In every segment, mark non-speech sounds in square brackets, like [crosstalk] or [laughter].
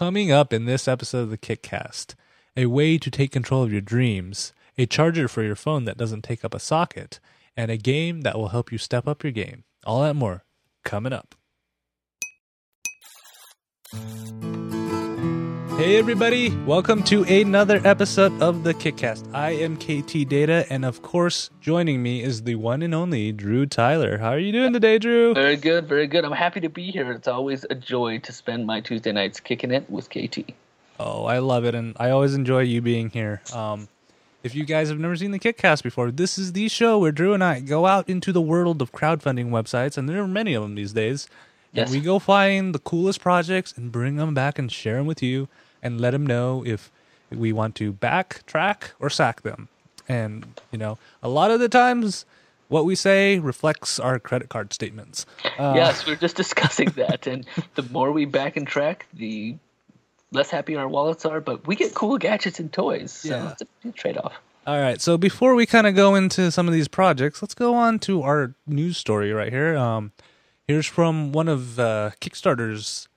Coming up in this episode of the Kickcast, a way to take control of your dreams, a charger for your phone that doesn't take up a socket, and a game that will help you step up your game. All that more coming up. Hey everybody, welcome to another episode of the Kickcast. I am KT Data, and of course, joining me is the one and only Drew Tyler. How are you doing today, Drew? Very good, very good. I'm happy to be here. It's always a joy to spend my Tuesday nights kicking it with KT. Oh, I love it, and I always enjoy you being here. Um, if you guys have never seen the Kickcast before, this is the show where Drew and I go out into the world of crowdfunding websites, and there are many of them these days. Yes. And we go find the coolest projects and bring them back and share them with you, and let them know if we want to backtrack or sack them. And you know, a lot of the times, what we say reflects our credit card statements. Uh, yes, we are just [laughs] discussing that, and the more we back and track, the less happy our wallets are. But we get cool gadgets and toys, so Yeah. it's a trade off. All right. So before we kind of go into some of these projects, let's go on to our news story right here. Um, here's from one of uh, Kickstarter's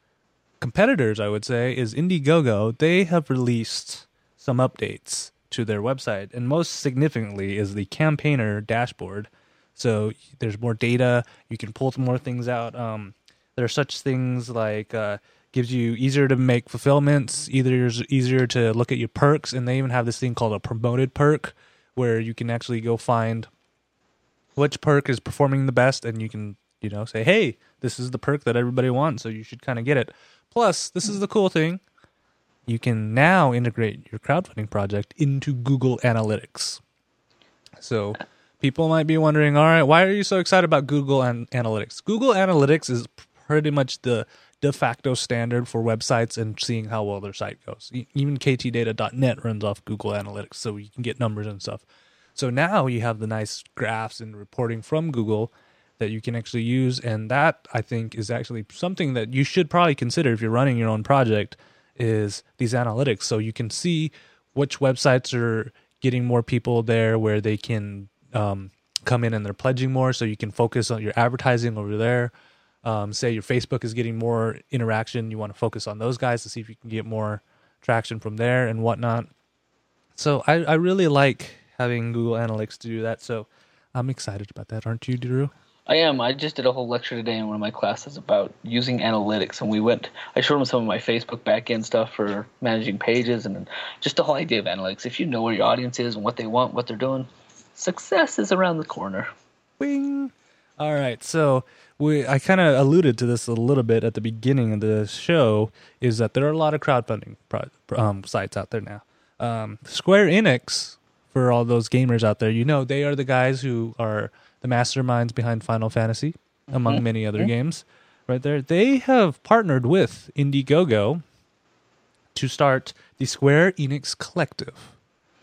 competitors, I would say, is Indiegogo. They have released some updates to their website, and most significantly is the campaigner dashboard. So there's more data. You can pull more things out. Um, there are such things like uh, gives you easier to make fulfillments, either easier to look at your perks, and they even have this thing called a promoted perk, where you can actually go find which perk is performing the best, and you can you know say, hey, this is the perk that everybody wants, so you should kind of get it. Plus, this is the cool thing. You can now integrate your crowdfunding project into Google Analytics. So people might be wondering, all right, why are you so excited about Google An- Analytics? Google Analytics is pretty much the de facto standard for websites and seeing how well their site goes. Even ktdata.net runs off Google Analytics, so you can get numbers and stuff. So now you have the nice graphs and reporting from Google that you can actually use, and that I think is actually something that you should probably consider if you're running your own project. Is these analytics. So you can see which websites are getting more people there where they can um, come in and they're pledging more. So you can focus on your advertising over there. Um, say your facebook is getting more interaction you want to focus on those guys to see if you can get more traction from there and whatnot. So i, I really like having google analytics to do that. So i'm excited about that aren't you drew I am. I just did a whole lecture today in one of my classes about using analytics, and we went. I showed them some of my Facebook backend stuff for managing pages, and just the whole idea of analytics. If you know where your audience is and what they want, what they're doing, success is around the corner. Wing. All right, so we I kind of alluded to this a little bit at the beginning of the show. Is that there are a lot of crowdfunding pro, um, sites out there now. Um, Square Enix, for all those gamers out there, you know they are the guys who are the masterminds behind Final Fantasy, among many other games. Right there, they have partnered with Indiegogo to start the Square Enix Collective.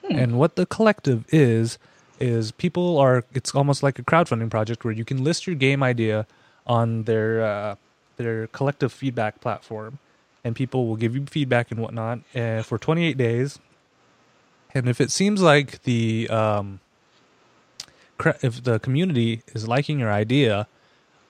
And what the collective is is people are it's almost like a crowdfunding project where you can list your game idea on their uh, their collective feedback platform, and people will give you feedback and whatnot uh, for 28 days. And if it seems like the um, if the community is liking your idea,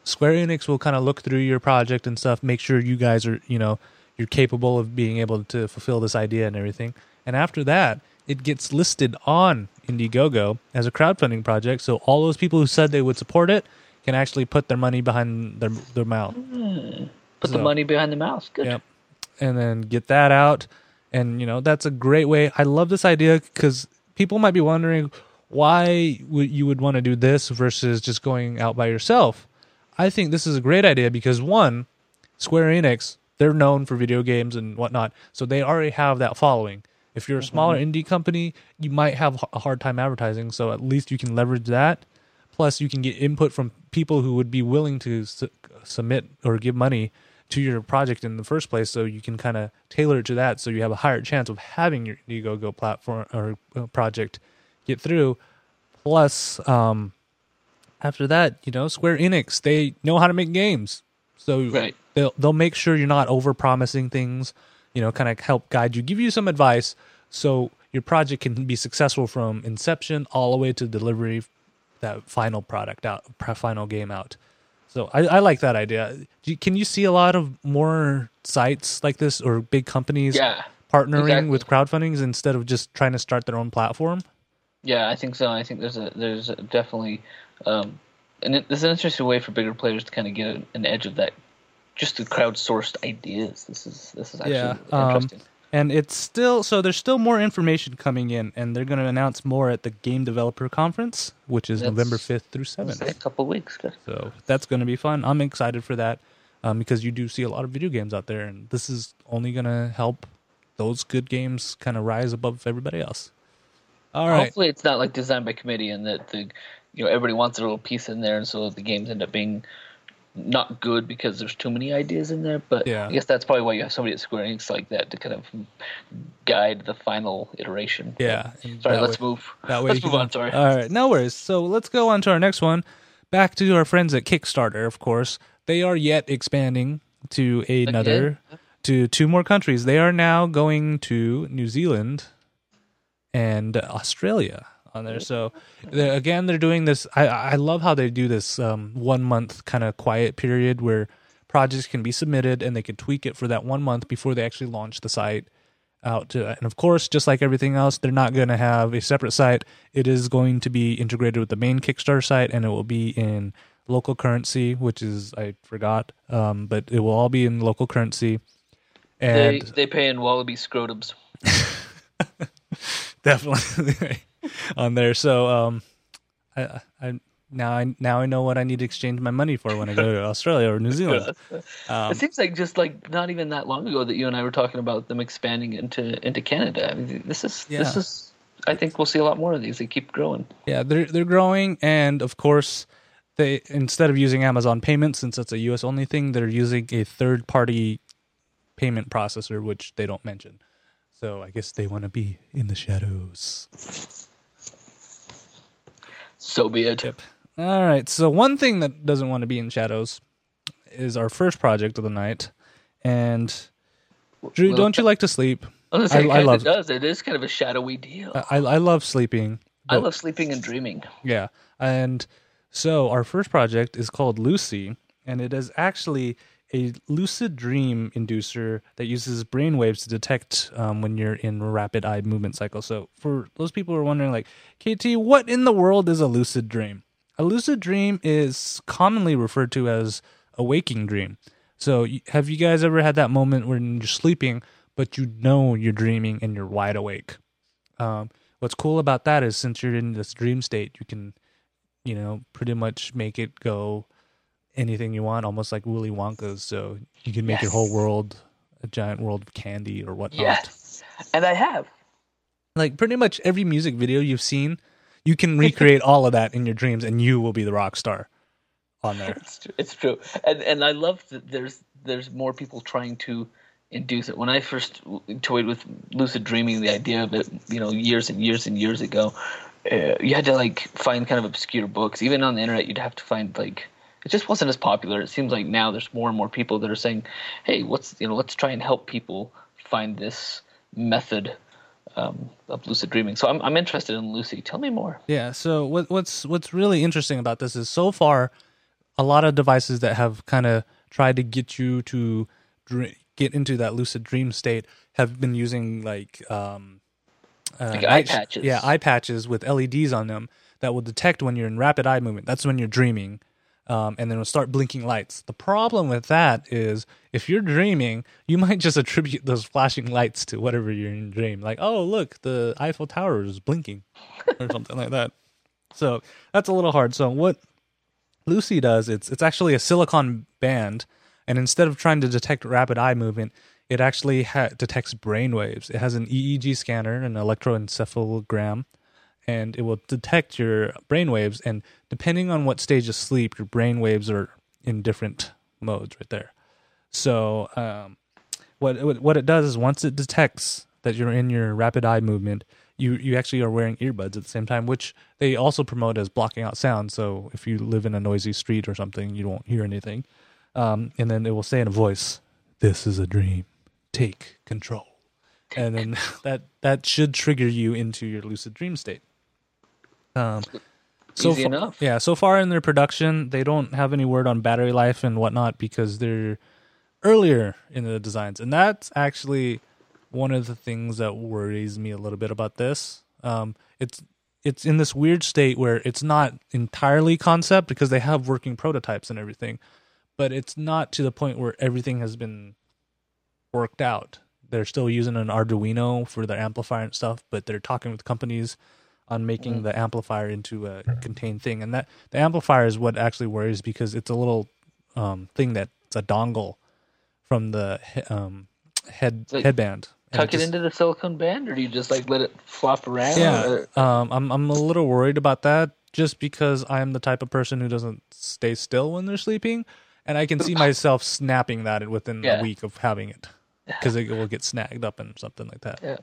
Square Enix will kind of look through your project and stuff, make sure you guys are, you know, you're capable of being able to fulfill this idea and everything. And after that, it gets listed on Indiegogo as a crowdfunding project. So all those people who said they would support it can actually put their money behind their their mouth. Hmm. Put So- the money behind the mouse. Good. Yep. And then get that out. And, you know, that's a great way. I love this idea because people might be wondering why would you would want to do this versus just going out by yourself. I think this is a great idea because, one, Square Enix, they're known for video games and whatnot. So they already have that following. If you're a smaller indie company, you might have a hard time advertising. So at least you can leverage that. Plus, you can get input from people who would be willing to su- submit or give money to your project in the first place. So you can kind of tailor it to that. So you have a higher chance of having your Indiegogo platform or uh, project get through. Plus, um, after that, you know, Square Enix they know how to make games, so Right. they'll they'll make sure you're not over promising things. You know, kind of help guide you, give you some advice, so your project can be successful from inception all the way to delivery, that final product out, final game out. So I, I like that idea. You- Can you see a lot of more sites like this or big companies Yeah, partnering exactly. with crowdfundings instead of just trying to start their own platform? Yeah, I think so. I think there's a there's a definitely, um, and it, there's an interesting way for bigger players to kind of get an edge of that, just the crowdsourced ideas. This is this is actually Yeah, um, interesting. And it's still so there's still more information coming in, and they're going to announce more at the Game Developer Conference, which is That's- November fifth through seventh. a couple weeks. Good. So that's going to be fun. I'm excited for that um, because you do see a lot of video games out there, and this is only going to help those good games kind of rise above everybody else. All right. Hopefully, it's not like designed by committee, and that the you know everybody wants a little piece in there, and so the games end up being not good because there's too many ideas in there. But Yeah. I guess that's probably why you have somebody at Square Enix like that to kind of guide the final iteration. Yeah. and Sorry, let's way- move. That way let's move can- on. Sorry. All right, no worries. So let's go on to our next one. Back to our friends at Kickstarter, of course. They are yet expanding to another to two more countries. They are now going to New Zealand and Australia on there. So they're, again, they're doing this. I I love how they do this um, one month kind of quiet period where projects can be submitted and they can tweak it for that one month before they actually launch the site out to and of course just like everything else they're not going to have a separate site it is going to be integrated with the main kickstarter site and it will be in local currency which is i forgot um, but it will all be in local currency they and they pay in wallaby scrotums. [laughs] [laughs] definitely [laughs] on there so um i i now i now i know what i need to exchange my money for when i go to [laughs] australia or new zealand Um, it seems like just like not even that long ago that you and I were talking about them expanding into into Canada. I mean, this is this is. I think we'll see a lot more of these. They keep growing. Yeah, they're they're growing, and of course, they instead of using Amazon Payment, since it's a U.S. only thing, they're using a third party payment processor, which they don't mention. So I guess they want to be in the shadows. So be it. All right. So one thing that doesn't want to be in shadows is our first project of the night, and Drew, Well, don't you like to sleep? I, say, I- I kinda love- does. It is kind of a shadowy deal. I I love sleeping. I love sleeping and dreaming. Yeah. And so our first project is called Lucy, and it is actually a lucid dream inducer that uses brainwaves to detect um, when you're in rapid eye movement cycle. So for those people who are wondering, like, KT, what in the world is a lucid dream? A lucid dream is commonly referred to as a waking dream. So have you guys ever had that moment when you're sleeping, but you know you're dreaming and you're wide awake? Um, what's cool about that is since you're in this dream state, you can, you know, pretty much make it go anything you want, almost like Willy Wonka's. So you can make your whole world a giant world of candy or whatnot. Yes, and I have. Like pretty much every music video you've seen, you can [laughs] recreate all of that in your dreams, and you will be the rock star on there. It's true. It's true, and and I love that there's there's more people trying to induce it. When I first toyed with lucid dreaming, the idea of it, you know, years and years and years ago, uh, you had to like find kind of obscure books. Even on the internet, you'd have to find like it just wasn't as popular. It seems like now there's more and more people that are saying, "Hey, what's you know, let's try and help people find this method." Um, of lucid dreaming, so I'm I'm interested in Lucy. Tell me more. Yeah. So what, what's what's really interesting about this is so far, a lot of devices that have kind of tried to get you to dr- get into that lucid dream state have been using like um, uh, Like eye patches. Yeah, eye patches with LEDs on them that will detect when you're in rapid eye movement. That's when you're dreaming. Um, and then it'll start blinking lights. The problem with that is if you're dreaming, you might just attribute those flashing lights to whatever you're in dream. Like, oh, look, the Eiffel Tower is blinking or [laughs] something like that. So that's a little hard. So what Lucy does, it's it's actually a silicon band, and instead of trying to detect rapid eye movement, it actually ha- detects brain waves. It has an EEG scanner, an electroencephalogram, and it will detect your brain waves. And depending on what stage of sleep, your brain waves are in different modes right there. So um, what what it does is once it detects that you're in your rapid eye movement, you you actually are wearing earbuds at the same time, which they also promote as blocking out sound. So if you live in a noisy street or something, you won't hear anything. Um, and then it will say in a voice, "This is a dream. Take control." And then [laughs] that that should trigger you into your lucid dream state. Um, so Easy fa- enough. Yeah, so far in their production, they don't have any word on battery life and whatnot because they're earlier in the designs, and that's actually one of the things that worries me a little bit about this. Um, it's it's in this weird state where it's not entirely concept because they have working prototypes and everything, but it's not to the point where everything has been worked out. They're still using an Arduino for their amplifier and stuff, but they're talking with companies on making the amplifier into a contained thing. And that the amplifier is what actually worries because it's a little um, thing that's a dongle from the um, head Like, headband. Tuck it just- into the silicone band, or do you just like let it flop around? yeah, um, I'm I'm a little worried about that just because I'm the type of person who doesn't stay still when they're sleeping, and I can see [laughs] myself snapping that within Yeah. a week of having it [laughs] because it will get snagged up and something like that. Yeah.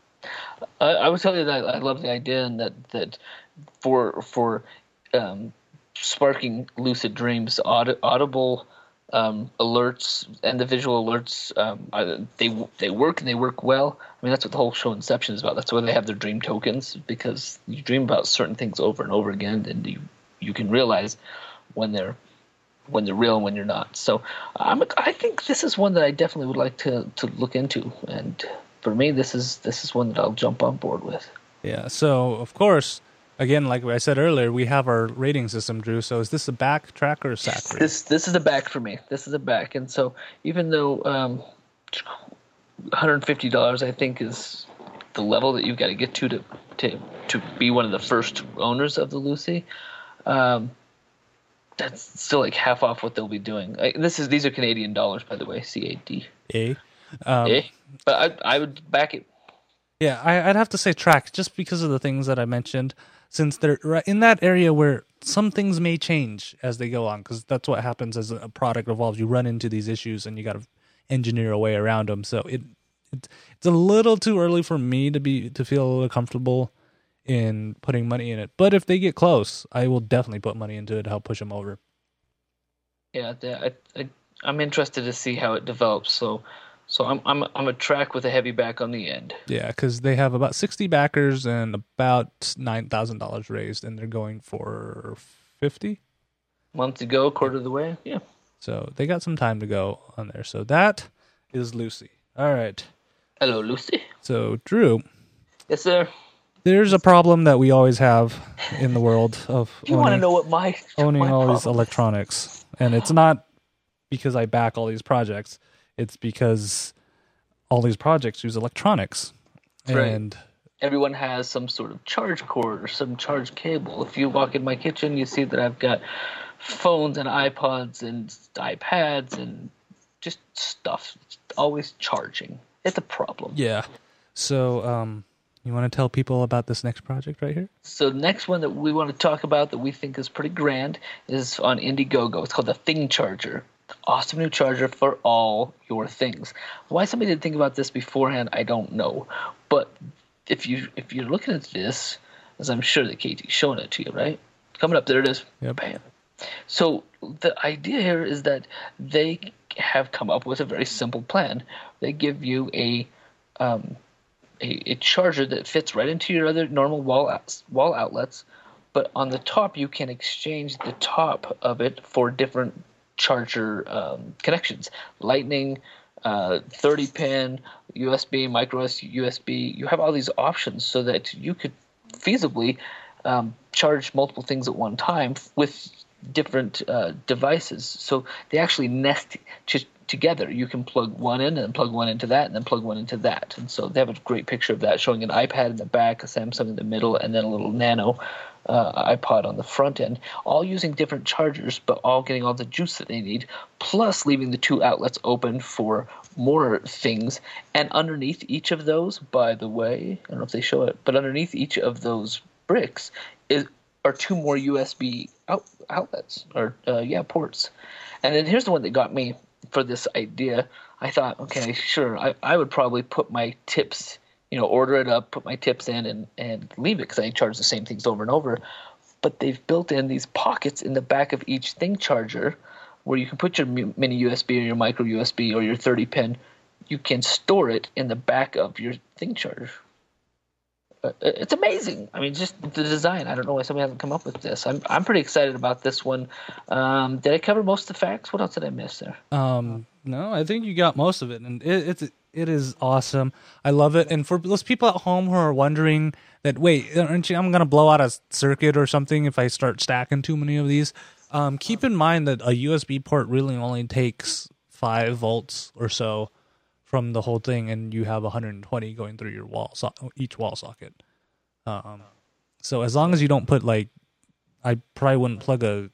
I, I would tell you that I love the idea and that that for for um, sparking lucid dreams, aud- audible um, alerts and the visual alerts um, are, they they work and they work well. I mean that's what the whole show Inception is about. That's why they have their dream tokens because you dream about certain things over and over again, and you you can realize when they're when they're real and when you're not. So I'm, I think this is one that I definitely would like to, to look into. And for me, this is this is one that I'll jump on board with. Yeah. So of course, again, like I said earlier, we have our rating system, Drew. So is this a back track or a sack? This this is a back for me. This is a back. And so even though um, $150 I think is the level that you've got to get to to to to be one of the first owners of the Lucy. Um, that's still like half off what they'll be doing. I, this is these are Canadian dollars, by the way, CAD. A. Um, eh? But I I would back it. Yeah, I, I'd have to say track just because of the things that I mentioned, since they're in that area where some things may change as they go on, because that's what happens as a product evolves. You run into these issues and you got to engineer a way around them. So it, it it's a little too early for me to be to feel a little comfortable in putting money in it. But if they get close, I will definitely put money into it to help push them over. Yeah, I, I, I'm interested to see how it develops. So, so I'm I'm I'm a track with a heavy back on the end. Yeah, because they have about sixty backers and about nine thousand dollars raised, and they're going for fifty. Month to go, quarter of the way. Yeah. So they got some time to go on there. So that is Lucy. All right. Hello, Lucy. So Drew, Yes, sir. there's a problem that we always have in the world of [laughs] You want to know what my owning my all these problem is? electronics, and it's not because I back all these projects. It's because all these projects use electronics, Right. and everyone has some sort of charge cord or some charge cable. If you walk in my kitchen, you see that I've got phones and iPods and iPads and just stuff It's always charging. It's a problem. yeah. So um, you want to tell people about this next project right here? So the next one that we want to talk about that we think is pretty grand is on Indiegogo. It's called the Thing Charger. Awesome new charger for all your things. Why somebody didn't think about this beforehand, I don't know. But if you if you're looking at this, as I'm sure that Katie's showing it to you, right? Coming up, there it is. Yep. Bam. So the idea here is that they have come up with a very simple plan. They give you a um, a, a charger that fits right into your other normal wall outs, wall outlets, but on the top you can exchange the top of it for different charger um, connections, Lightning, uh, 30 pin, USB, micro USB. You have all these options so that you could feasibly um, charge multiple things at one time with different uh, devices. So they actually nest t- together. You can plug one in and plug one into that, and then plug one into that. And so they have a great picture of that, showing an iPad in the back, a Samsung in the middle, and then a little Nano uh, iPod on the front end, all using different chargers, but all getting all the juice that they need, plus leaving the two outlets open for more things. And underneath each of those, by the way, I don't know if they show it, but underneath each of those bricks is are two more USB out, outlets or uh, yeah ports. And then here's the one that got me for this idea. I thought, okay, sure, I, I would probably put my tips, you know, order it up, put my tips in, and and leave it because I charge the same things over and over. But they've built in these pockets in the back of each thing charger where you can put your mini USB or your micro USB or your 30 pin. You can store it in the back of your thing charger. It's amazing. I mean, just the design. I don't know why somebody hasn't come up with this. I'm I'm pretty excited about this one. Um, did I cover most of the facts? What else did I miss there? Um, no, I think you got most of it, and it, it's it is awesome. I love it. And for those people at home who are wondering that, wait, aren't you? I'm gonna blow out a circuit or something if I start stacking too many of these. Um, keep in mind that a USB port really only takes five volts or so from the whole thing, and you have 120 going through your wall, so- each wall socket. Um, so as long as you don't put like, I probably wouldn't plug a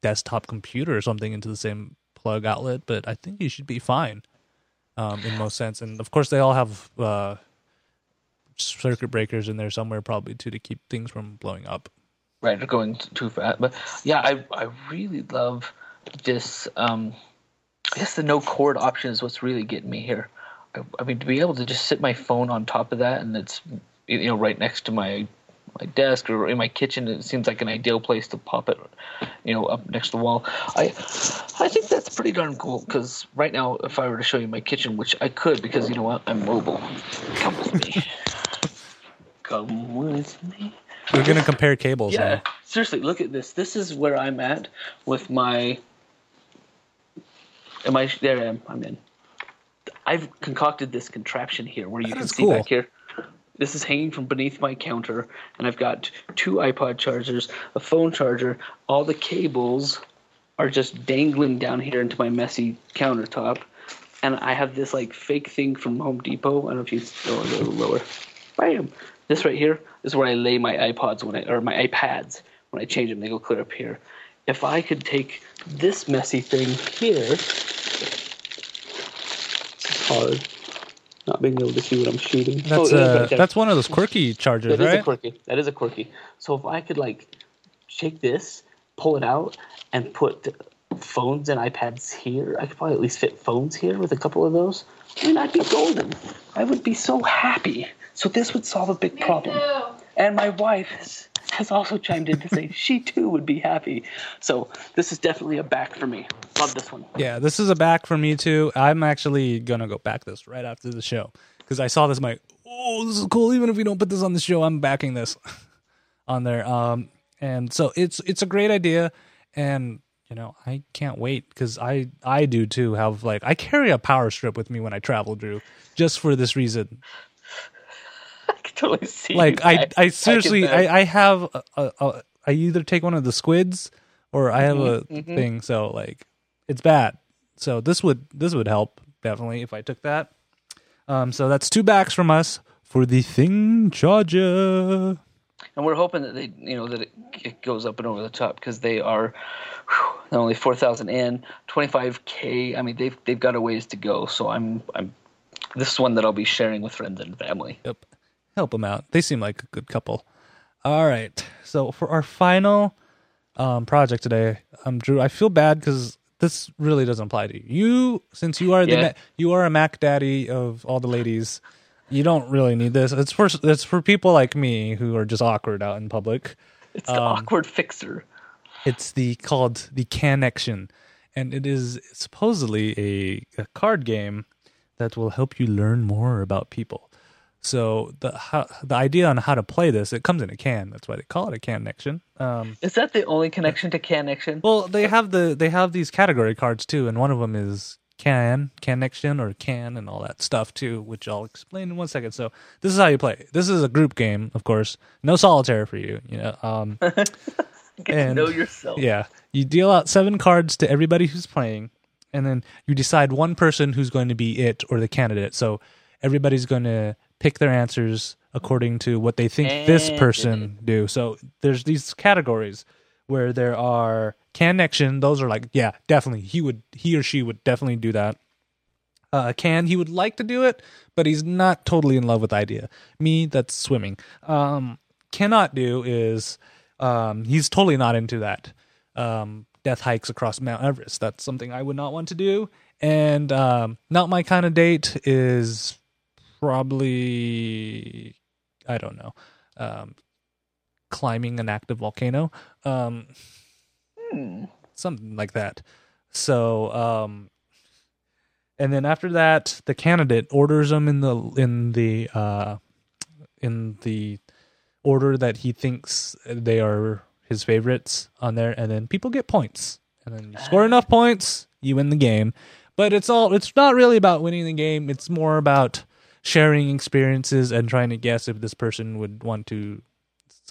desktop computer or something into the same plug outlet, but I think you should be fine um, in most sense. And of course, they all have uh, circuit breakers in there somewhere, probably too, to keep things from blowing up. right going too fast but yeah i i really love this um i guess the no cord option is what's really getting me here I, I mean to be able to just sit my phone on top of that and it's you know right next to my my desk or in my kitchen it seems like an ideal place to pop it you know up next to the wall i i think that's pretty darn cool because right now if i were to show you my kitchen which i could because you know what i'm mobile come with me come with me We're gonna compare cables. yeah, now. seriously, look at this. This is where I'm at with my. Am I there? I am. I'm in. I've concocted this contraption here where you That can see cool. back here. This is hanging from beneath my counter, and I've got two iPod chargers, a phone charger. All the cables are just dangling down here into my messy countertop, and I have this like fake thing from Home Depot. I don't know if you can go a little lower. Bam! This right here is where I lay my iPods when I or my iPads when I change them. They go clear up here. If I could take this messy thing here, it's hard. Not being able to see what I'm shooting. That's Oh, it is uh, right that's one of those quirky chargers, That is right? a quirky. That is a quirky. So if I could like shake this, pull it out, and put phones and iPads here, I could probably at least fit phones here with a couple of those. I mean, I'd be golden. I would be so happy. So this would solve a big problem. Too. And my wife has, has also chimed in to say she too would be happy. So this is definitely a back for me. Love this one. Yeah, this is a back for me too. I'm actually gonna go back this right after the show because I saw this. Like, oh, this is cool. Even if we don't put this on the show, I'm backing this [laughs] on there. Um, and so it's it's a great idea, and you know I can't wait because I I do too. Have like I carry a power strip with me when I travel, Drew, just for this reason. [laughs] I can totally see. Like I back- I seriously I I have a, a, a I either take one of the squids or I have Mm-hmm, a thing. So like it's bad. So this would this would help definitely if I took that. Um, so that's two backs from us for the thing charger. and we're hoping that they, you know, that it, it goes up and over the top because they are whew, not only twenty five k. I mean, they've they've got a ways to go. So I'm I'm this is one that I'll be sharing with friends and family. Yep, help them out. They seem like a good couple. All right. So for our final um, project today, um, Drew, I feel bad because this really doesn't apply to you. You, since you are the Yeah. you are a Mac daddy of all the ladies, you don't really need this. It's for it's for people like me who are just awkward out in public. It's the um, awkward fixer. It's the called the Connection, and it is supposedly a, a card game that will help you learn more about people. So the how, the idea on how to play this, it comes in a can. That's why they call it a connection. Um, Is that the only connection to can connection? well, they have the they have these category cards too, and one of them is can connection or can and all that stuff too, which I'll explain in one second. So this is how you play. This is a group game, of course. No solitaire for you. You know. Um, [laughs] Get to and- know yourself. yeah. You deal out seven cards to everybody who's playing, and then you decide one person who's going to be it or the candidate. So everybody's going to pick their answers according to what they think this person do. So there's these categories where there are connection. Those are like, yeah, definitely. He would, he or she would definitely do that. Uh, can he would like to do it, but he's not totally in love with the idea. Me, that's swimming. Um, cannot do is um, he's totally not into that. Um, death hikes across Mount Everest. That's something I would not want to do. And um, not my kind of date is probably I don't know, um, climbing an active volcano, um, something like that. So, um, and then after that, the candidate orders them in the in the uh, in the order that he thinks they are his favorites on there, and then people get points, and then you score enough points, you win the game. But it's all it's not really about winning the game. It's more about sharing experiences and trying to guess if this person would want to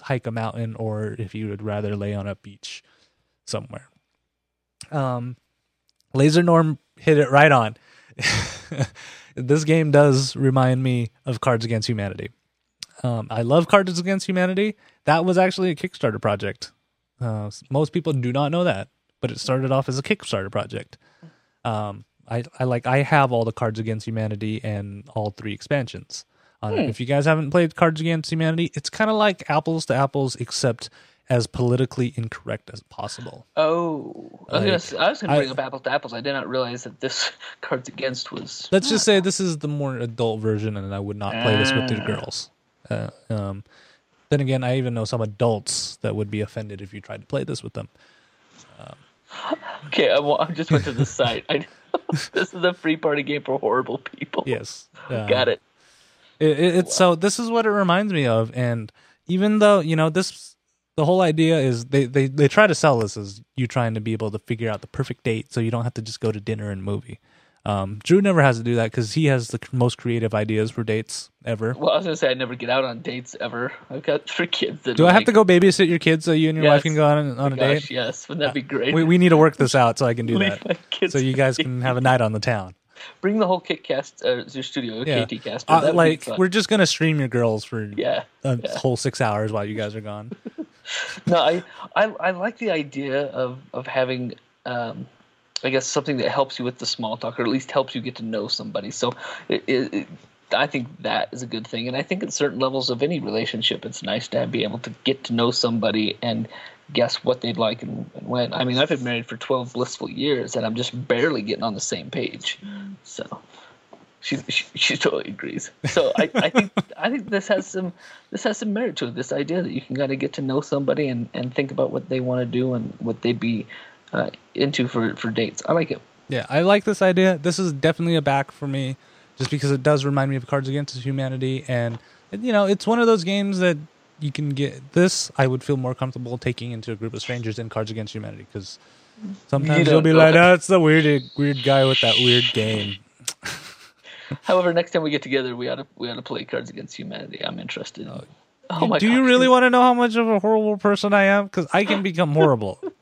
hike a mountain or if you would rather lay on a beach somewhere. Um, Laser Norm hit it right on. [laughs] this game does remind me of Cards Against Humanity. Um, I love Cards Against Humanity. That was actually a Kickstarter project. Uh, most people do not know that, but it started off as a Kickstarter project. Um, I, I like I have all the Cards Against Humanity and all three expansions. On it. If you guys haven't played Cards Against Humanity, it's kind of like apples to apples, except as politically incorrect as possible. Oh, I was Like, gonna, was gonna bring I- up apples to apples. I did not realize that this [laughs] Cards Against was. Let's just say this is the more adult version, and I would not play this with the girls. Uh, um, then again, I even know some adults that would be offended if you tried to play this with them. [laughs] Okay, I, wa- I just went to the site. I, [laughs] this is a free party game for horrible people. Yes, uh, [laughs] got it. It, it, it's so this is what it reminds me of, and even though you know this, the whole idea is they they they try to sell this as you trying to be able to figure out the perfect date, so you don't have to just go to dinner and movie. Um, Drew never has to do that because he has the most creative ideas for dates ever. Well, I was gonna say I never get out on dates ever. I've got three kids. Do I have like, to go babysit your kids so you and your wife can go on on a Gosh, date? yes, wouldn't that be great? We we need to work this out so I can do [laughs] that. So you [laughs] guys can have a night on the town. bring the whole KickCast, uh, your studio, Yeah. KT cast. Uh, like we're just gonna stream your girls for yeah. a yeah. whole six hours while you guys are gone. [laughs] No, I, I I like the idea of of having um, I guess something that helps you with the small talk, or at least helps you get to know somebody. So, it, it, I think that is a good thing, and I think at certain levels of any relationship, it's nice to be able to get to know somebody and guess what they'd like and, and when. I mean, I've been married for twelve blissful years, and I'm just barely getting on the same page. So. She, she she totally agrees. So I, I think I think this has some this has some merit to it. This idea that you can kind of get to know somebody and, and think about what they want to do and what they'd be uh, into for, for dates. I like it. Yeah, I like this idea. This is definitely a back for me, just because it does remind me of Cards Against Humanity, and you know, it's one of those games that you can get. This I would feel more comfortable taking into a group of strangers than Cards Against Humanity, because sometimes You you'll be like. "That's the weird, weird guy with that weird game." [laughs] [laughs] However, next time we get together, we ought to we ought to play Cards Against Humanity. I'm interested. In, oh my Do you really want to know how much of a horrible person I am? Because I can become horrible. [laughs]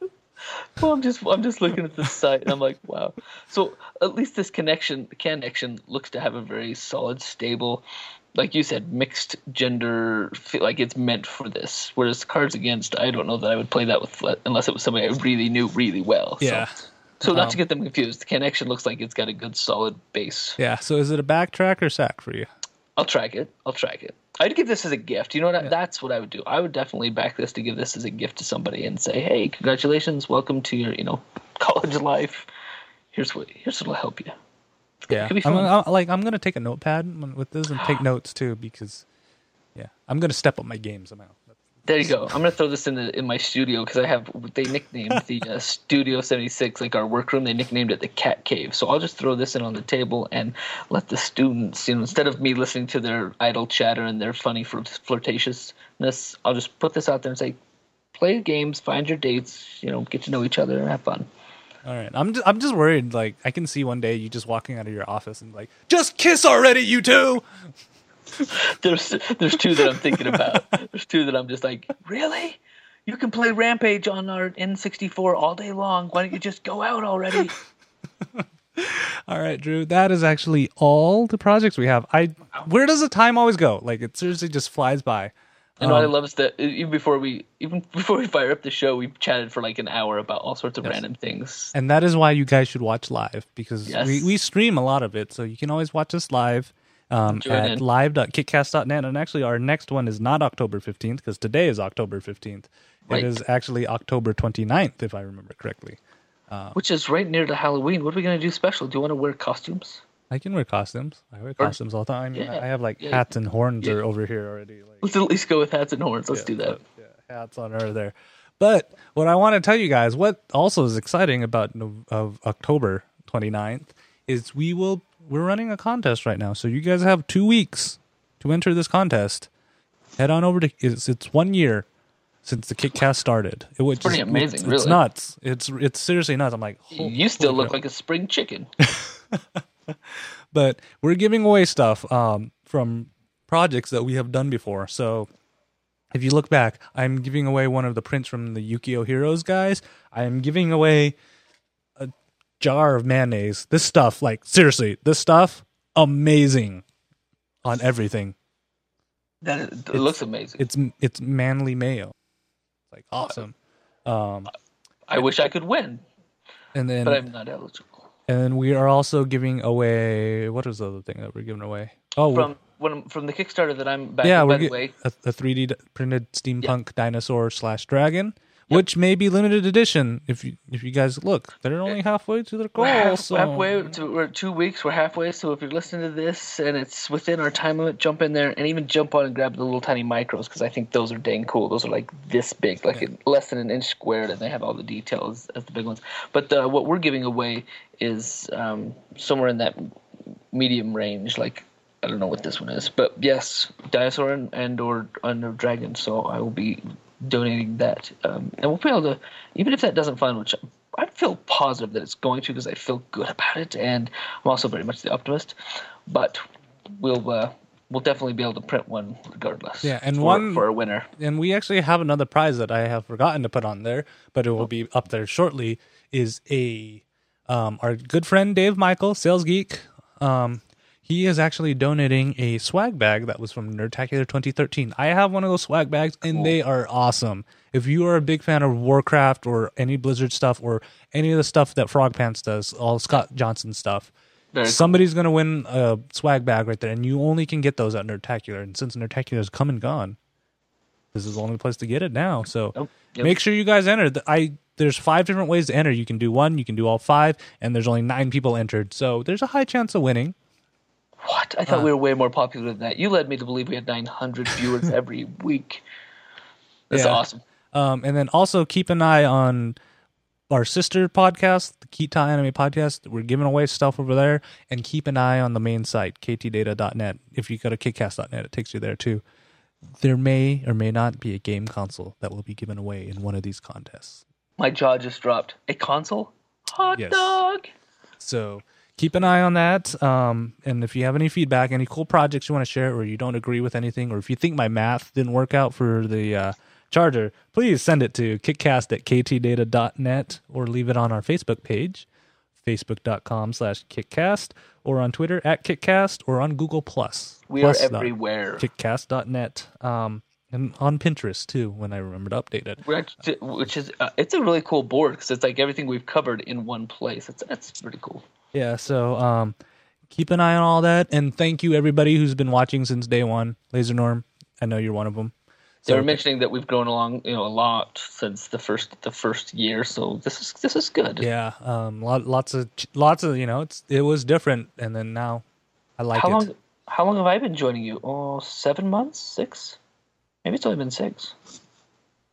Well, I'm just I'm just looking at this site and I'm like, wow. So at least this connection can connection looks to have a very solid, stable, like you said, mixed gender. Feel like it's meant for this. Whereas Cards Against, I don't know that I would play that with unless it was somebody I really knew really well. So- yeah, So, not Um, to get them confused, the connection looks like it's got a good solid base. yeah. So is it a backtrack or sack for you? I'll track it. I'll track it. I'd give this as a gift. You know what? That's what I would do. I would definitely back this to give this as a gift to somebody and say, "Hey, congratulations, welcome to your, you know, [laughs] college life. Here's what here's what'll help you." Yeah, I'm, fun. I'm- like I'm gonna take a notepad with this and take [gasps] notes too because, yeah, I'm gonna step up my game somehow. There you go. I'm gonna throw this in the in my studio because I have they nicknamed the uh, [laughs] Studio 76 like our workroom. They nicknamed it the Cat Cave. So I'll just throw this in on the table and let the students, you know, instead of me listening to their idle chatter and their funny flirt- flirtatiousness, I'll just put this out there and say, play games, find your dates, you know, get to know each other, and have fun. All right, I'm just, I'm just worried. Like I can see one day you just walking out of your office and like, just kiss already, you two. [laughs] There's there's two that I'm thinking about. There's two that I'm just like, really? You can play Rampage on our N64 all day long. Why don't you just go out already? [laughs] All right, Drew. That is actually all the projects we have. I where does the time always go? Like it seriously just flies by. And what I Um, love is that even before we even [laughs] before we fire up the show, we chatted for like an hour about all sorts of random things. And that is why you guys should watch live because Yes. we, we stream a lot of it. So you can always watch us live um, Join at live.kickcast.net. And actually, our next one is not October 15th because today is October 15th. Right. It is actually October 29th, if I remember correctly. Which is right near to Halloween. What are we gonna do special? Do you want to wear costumes? I can wear costumes. I wear Or- costumes all the time. Yeah, I have like yeah. hats and horns Yeah. are over here already. Like, Let's at least go with hats and horns. Let's do that. but, hats on her there. But what I want to tell you guys, what also is exciting about no- of October 29th is we will we're running a contest right now. So you guys have 2 weeks to enter this contest. Head on over to it's it's one year since the KickCast started. It was pretty amazing, It's, really. nuts. It's it's seriously nuts. I'm like, You still look crap." like a spring chicken. [laughs] but we're giving away stuff um, from projects that we have done before. So if you look back, I'm giving away one of the prints from the Yukio Heroes guys. I am giving away jar of mayonnaise. This stuff, like seriously, this stuff, amazing on everything. That is, it looks amazing. It's it's manly mayo, It's like awesome. Um, I wish I could win, and then but I'm not eligible. and then we are also giving away what is the other thing that we're giving away? Oh, From when from the Kickstarter that I'm backing, yeah, by we're get- way, a, a 3D d- printed steampunk dinosaur slash dragon, which may be limited edition. If you if you guys look, they're only halfway to their goal. we're half- so halfway to we're two weeks. We're halfway. So if you're listening to this and it's within our time limit, jump in there and even jump on and grab the little tiny micros because I think those are dang cool. Those are like this big, like less than an inch squared, and they have all the details as the big ones. But uh, what we're giving away is um, somewhere in that medium range, like. I don't know what this one is, but yes, dinosaur and, and or under dragon. So I will be donating that, um, and we'll be able to, even if that doesn't fund, which I feel positive that it's going to because I feel good about it, and I'm also very much the optimist. But we'll uh, we'll definitely be able to print one regardless. Yeah, and for, one- for a winner. and we actually have another prize that I have forgotten to put on there, but it will be up there shortly. Is a um, our good friend Dave Michael, sales geek. Um, he is actually donating a swag bag that was from Nerdtacular 2013. I have one of those swag bags, and they are awesome. If you are a big fan of Warcraft or any Blizzard stuff or any of the stuff that Frog Pants does, all Scott Johnson stuff, Very cool. somebody's gonna win a swag bag right there, and you only can get those at Nerdtacular. And since Nerdtacular has come and gone, this is the only place to get it now. So Yep. Yep. make sure you guys enter. I there's five different ways to enter. You can do one, you can do all five, and there's only nine people entered. So there's a high chance of winning. What? I Uh. thought we were way more popular than that. You led me to believe we had 900 viewers [laughs] every week. That's Yeah. awesome. Um, and then also keep an eye on our sister podcast, the Kita Anime Podcast. We're giving away stuff over there, and keep an eye on the main site, ktdata.net. If you go to kickcast.net, it takes you there too. There may or may not be a game console that will be given away in one of these contests. My jaw just dropped. A console? Hot Yes. dog. So keep an eye on that. Um, and if you have any feedback, any cool projects you want to share, or you don't agree with anything, or if you think my math didn't work out for the uh, charger, please send it to kickcast at ktdata.net or leave it on our Facebook page, facebook.com slash kickcast, or on Twitter at kickcast, or on Google Plus. We Plus are everywhere. Kickcast.net. Um, and on Pinterest too, when I remember to update it. Actually, which is uh, it's a really cool board because it's like everything we've covered in one place. It's that's pretty cool. Yeah, so um, keep an eye on all that, and thank you everybody who's been watching since day one. Laser Norm, I know you're one of them. They were mentioning that we've grown along, you know, a lot since the first the first year. So this is this is good. yeah, um, lot, lots of lots of you know, it's it was different, and then now I like How it. long? How long have I been joining you? Oh, seven months, six? Maybe it's only been six.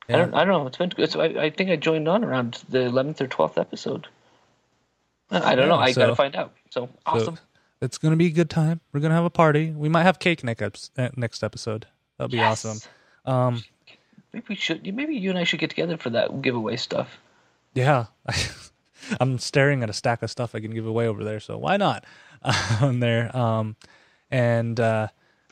I don't. I don't know. It's been. It's, I, I think I joined on around the eleventh or twelfth episode. I don't know. I so- gotta find out. So So awesome. it's gonna be a good time. We're gonna have a party. We might have cake next uh, next episode. That'll be Yes. awesome. Um, Maybe we should. Maybe you and I should get together for that giveaway stuff. Yeah. [laughs] I'm staring at a stack of stuff I can give away over there, so why not? [laughs] on there. Um and uh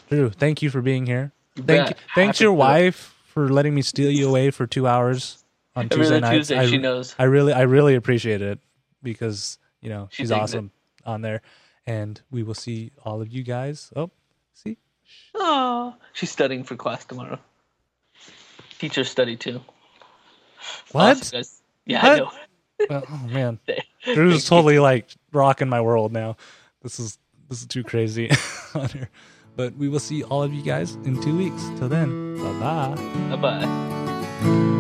Drew, thank you for being here. Thank bet. you, thanks your wife for letting me steal you away for 2 hours on Tuesday. Tuesday, I, she knows. I really I really appreciate it because, you know, She she's digs it. awesome on there and we will see all of you guys. Oh, see? Oh, she's studying for class tomorrow. Teacher study too. What? Awesome, guys. Yeah, I What? know. Well, oh man. [laughs] Drew's totally like rocking my world now. This is this is too crazy [laughs] on here. But we will see all of you guys in two weeks. Till then, bye bye. Bye bye.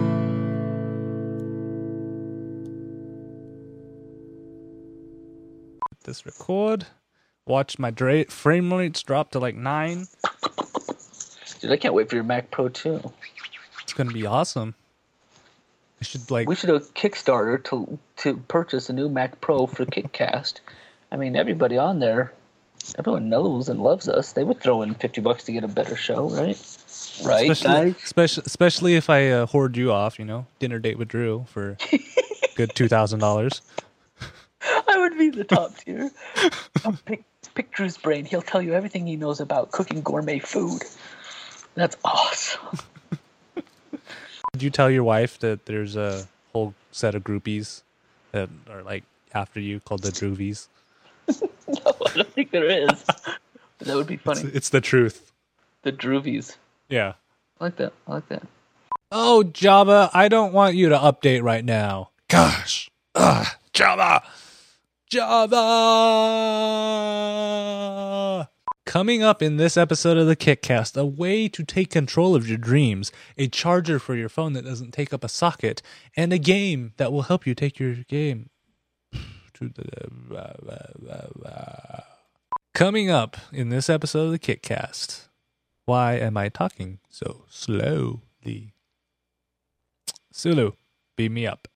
This record. Watch my dra- frame rates drop to like nine. Dude, I can't wait for your Mac Pro too. It's gonna be awesome. I should like We should do a Kickstarter to to purchase a new Mac Pro for KickCast. I mean, everybody on there, everyone knows and loves us. They would throw in fifty bucks to get a better show, right? Right, especially, especially, especially if I uh, hoard you off, you know, dinner date with Drew for [laughs] good two thousand dollars. I would be the top [laughs] tier. Come pick, pick Drew's brain. He'll tell you everything he knows about cooking gourmet food. That's awesome. [laughs] Did you tell your wife that there's a whole set of groupies that are like after you called the Droovies? [laughs] No, I don't think there is. But that would be It's, funny. it's the truth. The Droovies. Yeah. I like that. I like that. Oh, Java, I don't want you to update right now. Gosh. Ugh, Java. Java. Coming up in this episode of the Kickcast, a way to take control of your dreams, a charger for your phone that doesn't take up a socket, and a game that will help you take your game [sighs] to the. Coming up in this episode of the Kickcast, why am I talking so slowly? Sulu, beat me up.